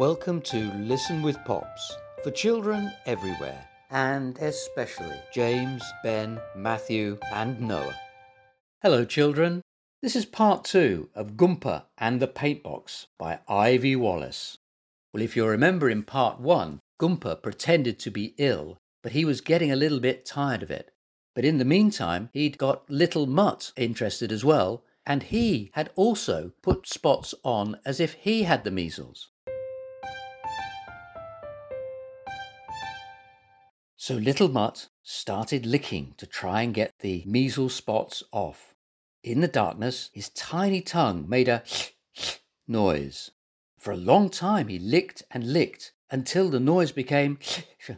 Welcome to Listen with Pops for children everywhere, and especially James, Ben, Matthew, and Noah. Hello, children. This is part two of Gumpa and the Paint Box by Ivy Wallace. Well, if you remember in part one, Gumpa pretended to be ill, but he was getting a little bit tired of it. But in the meantime, he'd got Little Mutt interested as well, and he had also put spots on as if he had the measles. So Little Mutt started licking to try and get the measles spots off. In the darkness, his tiny tongue made a noise. For a long time he licked and licked until the noise became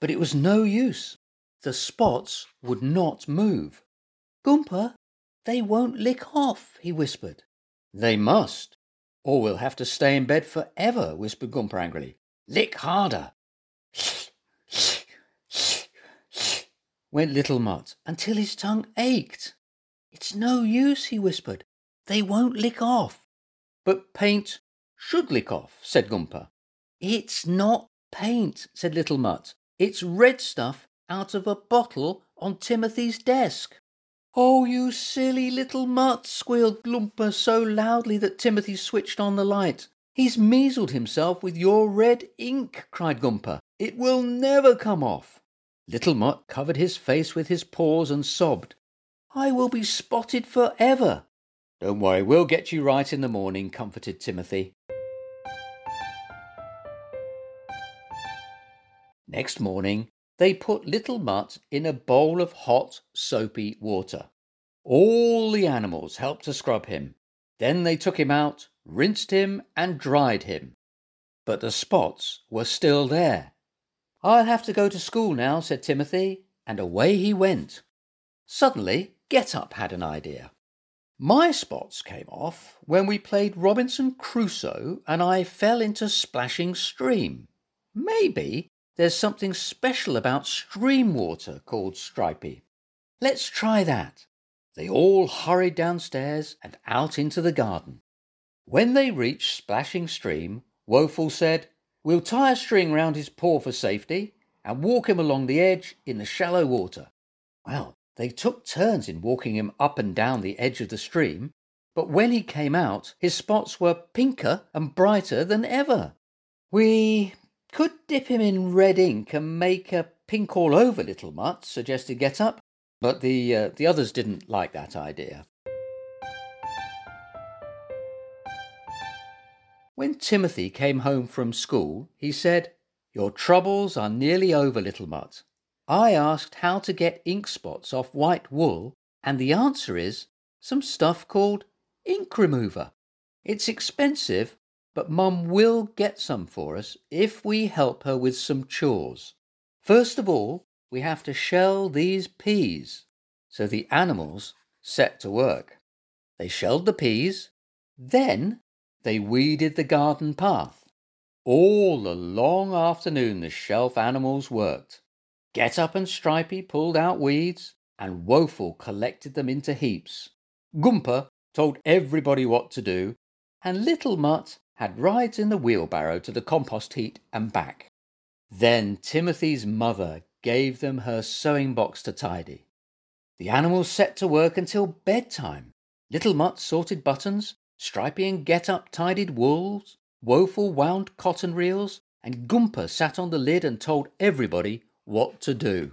but it was no use. The spots would not move. Gumpa, they won't lick off, he whispered. They must, or we'll have to stay in bed forever, whispered Gumpa angrily. Lick harder. Went little Mutt until his tongue ached. It's no use, he whispered. They won't lick off. But paint should lick off, said Gumpa. It's not paint, said Little Mutt. It's red stuff out of a bottle on Timothy's desk. Oh, you silly little mutt, squealed Gumpa so loudly that Timothy switched on the light. He's measled himself with your red ink, cried Gumpa. It will never come off. Little Mutt covered his face with his paws and sobbed. I will be spotted forever. Don't worry, we'll get you right in the morning, comforted Timothy. Next morning, they put Little Mutt in a bowl of hot, soapy water. All the animals helped to scrub him. Then they took him out, rinsed him, and dried him. But the spots were still there. I'll have to go to school now, said Timothy, and away he went. Suddenly, Get Up had an idea. My spots came off when we played Robinson Crusoe and I fell into Splashing Stream. Maybe there's something special about stream water called Stripey. Let's try that. They all hurried downstairs and out into the garden. When they reached Splashing Stream, Woeful said, We'll tie a string round his paw for safety and walk him along the edge in the shallow water. Well, they took turns in walking him up and down the edge of the stream, but when he came out, his spots were pinker and brighter than ever. We could dip him in red ink and make a pink all over little Mutt, suggested Get Up, but the, uh, the others didn't like that idea. When Timothy came home from school, he said, Your troubles are nearly over, little Mutt. I asked how to get ink spots off white wool, and the answer is some stuff called ink remover. It's expensive, but Mum will get some for us if we help her with some chores. First of all, we have to shell these peas. So the animals set to work. They shelled the peas, then they weeded the garden path. All the long afternoon the shelf animals worked. Get Up and Stripey pulled out weeds, and Woeful collected them into heaps. Gumpa told everybody what to do, and Little Mutt had rides in the wheelbarrow to the compost heap and back. Then Timothy's mother gave them her sewing box to tidy. The animals set to work until bedtime. Little Mutt sorted buttons, Stripey and Get Up tidied wools, Woeful wound cotton reels, and Gumpa sat on the lid and told everybody what to do.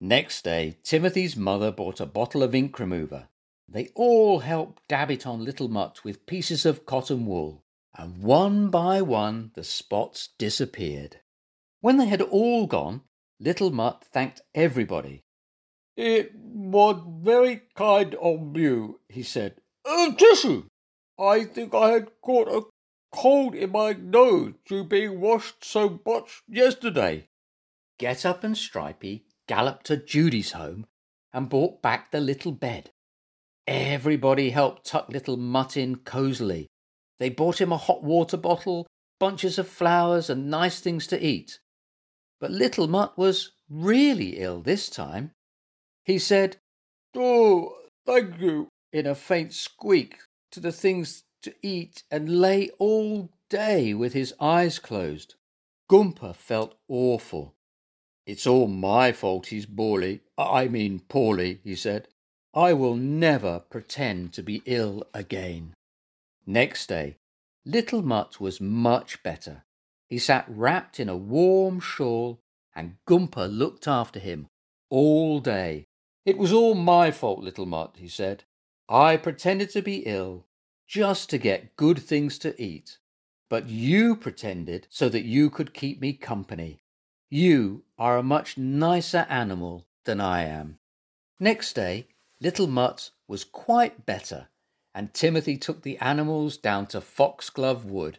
Next day, Timothy's mother bought a bottle of ink remover they all helped dab it on Little Mutt with pieces of cotton wool, and one by one the spots disappeared. When they had all gone, Little Mutt thanked everybody. It was very kind of you, he said. Uh, tissue! I think I had caught a cold in my nose through being washed so much yesterday. Get Up and Stripey galloped to Judy's home and brought back the little bed. Everybody helped tuck little Mutt in cosily. They bought him a hot water bottle, bunches of flowers, and nice things to eat. But little Mutt was really ill this time. He said, Oh, thank you. in a faint squeak to the things to eat and lay all day with his eyes closed. Gumpa felt awful. It's all my fault he's poorly, I mean poorly, he said. I will never pretend to be ill again. Next day, Little Mutt was much better. He sat wrapped in a warm shawl, and Gumpa looked after him all day. It was all my fault, Little Mutt, he said. I pretended to be ill just to get good things to eat. But you pretended so that you could keep me company. You are a much nicer animal than I am. Next day, Little Mutt was quite better, and Timothy took the animals down to Foxglove Wood.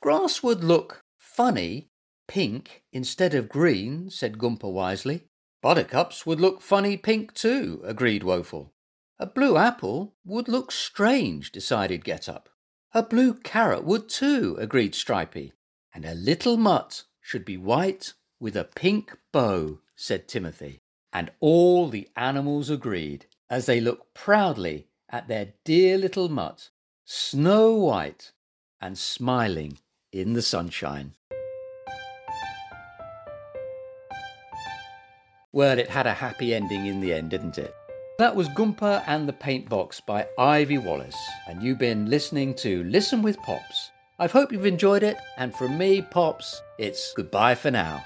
Grass would look funny, pink instead of green, said Gumpa wisely. Buttercups would look funny pink too, agreed Woeful. A blue apple would look strange, decided Get Up. A blue carrot would too, agreed Stripey. And a little mutt should be white with a pink bow, said Timothy. And all the animals agreed as they looked proudly at their dear little mutt, snow white and smiling in the sunshine. Well, it had a happy ending in the end, didn't it? That was Gumpa and the Paint Box by Ivy Wallace, and you've been listening to Listen with Pops. I hope you've enjoyed it, and from me, Pops, it's goodbye for now.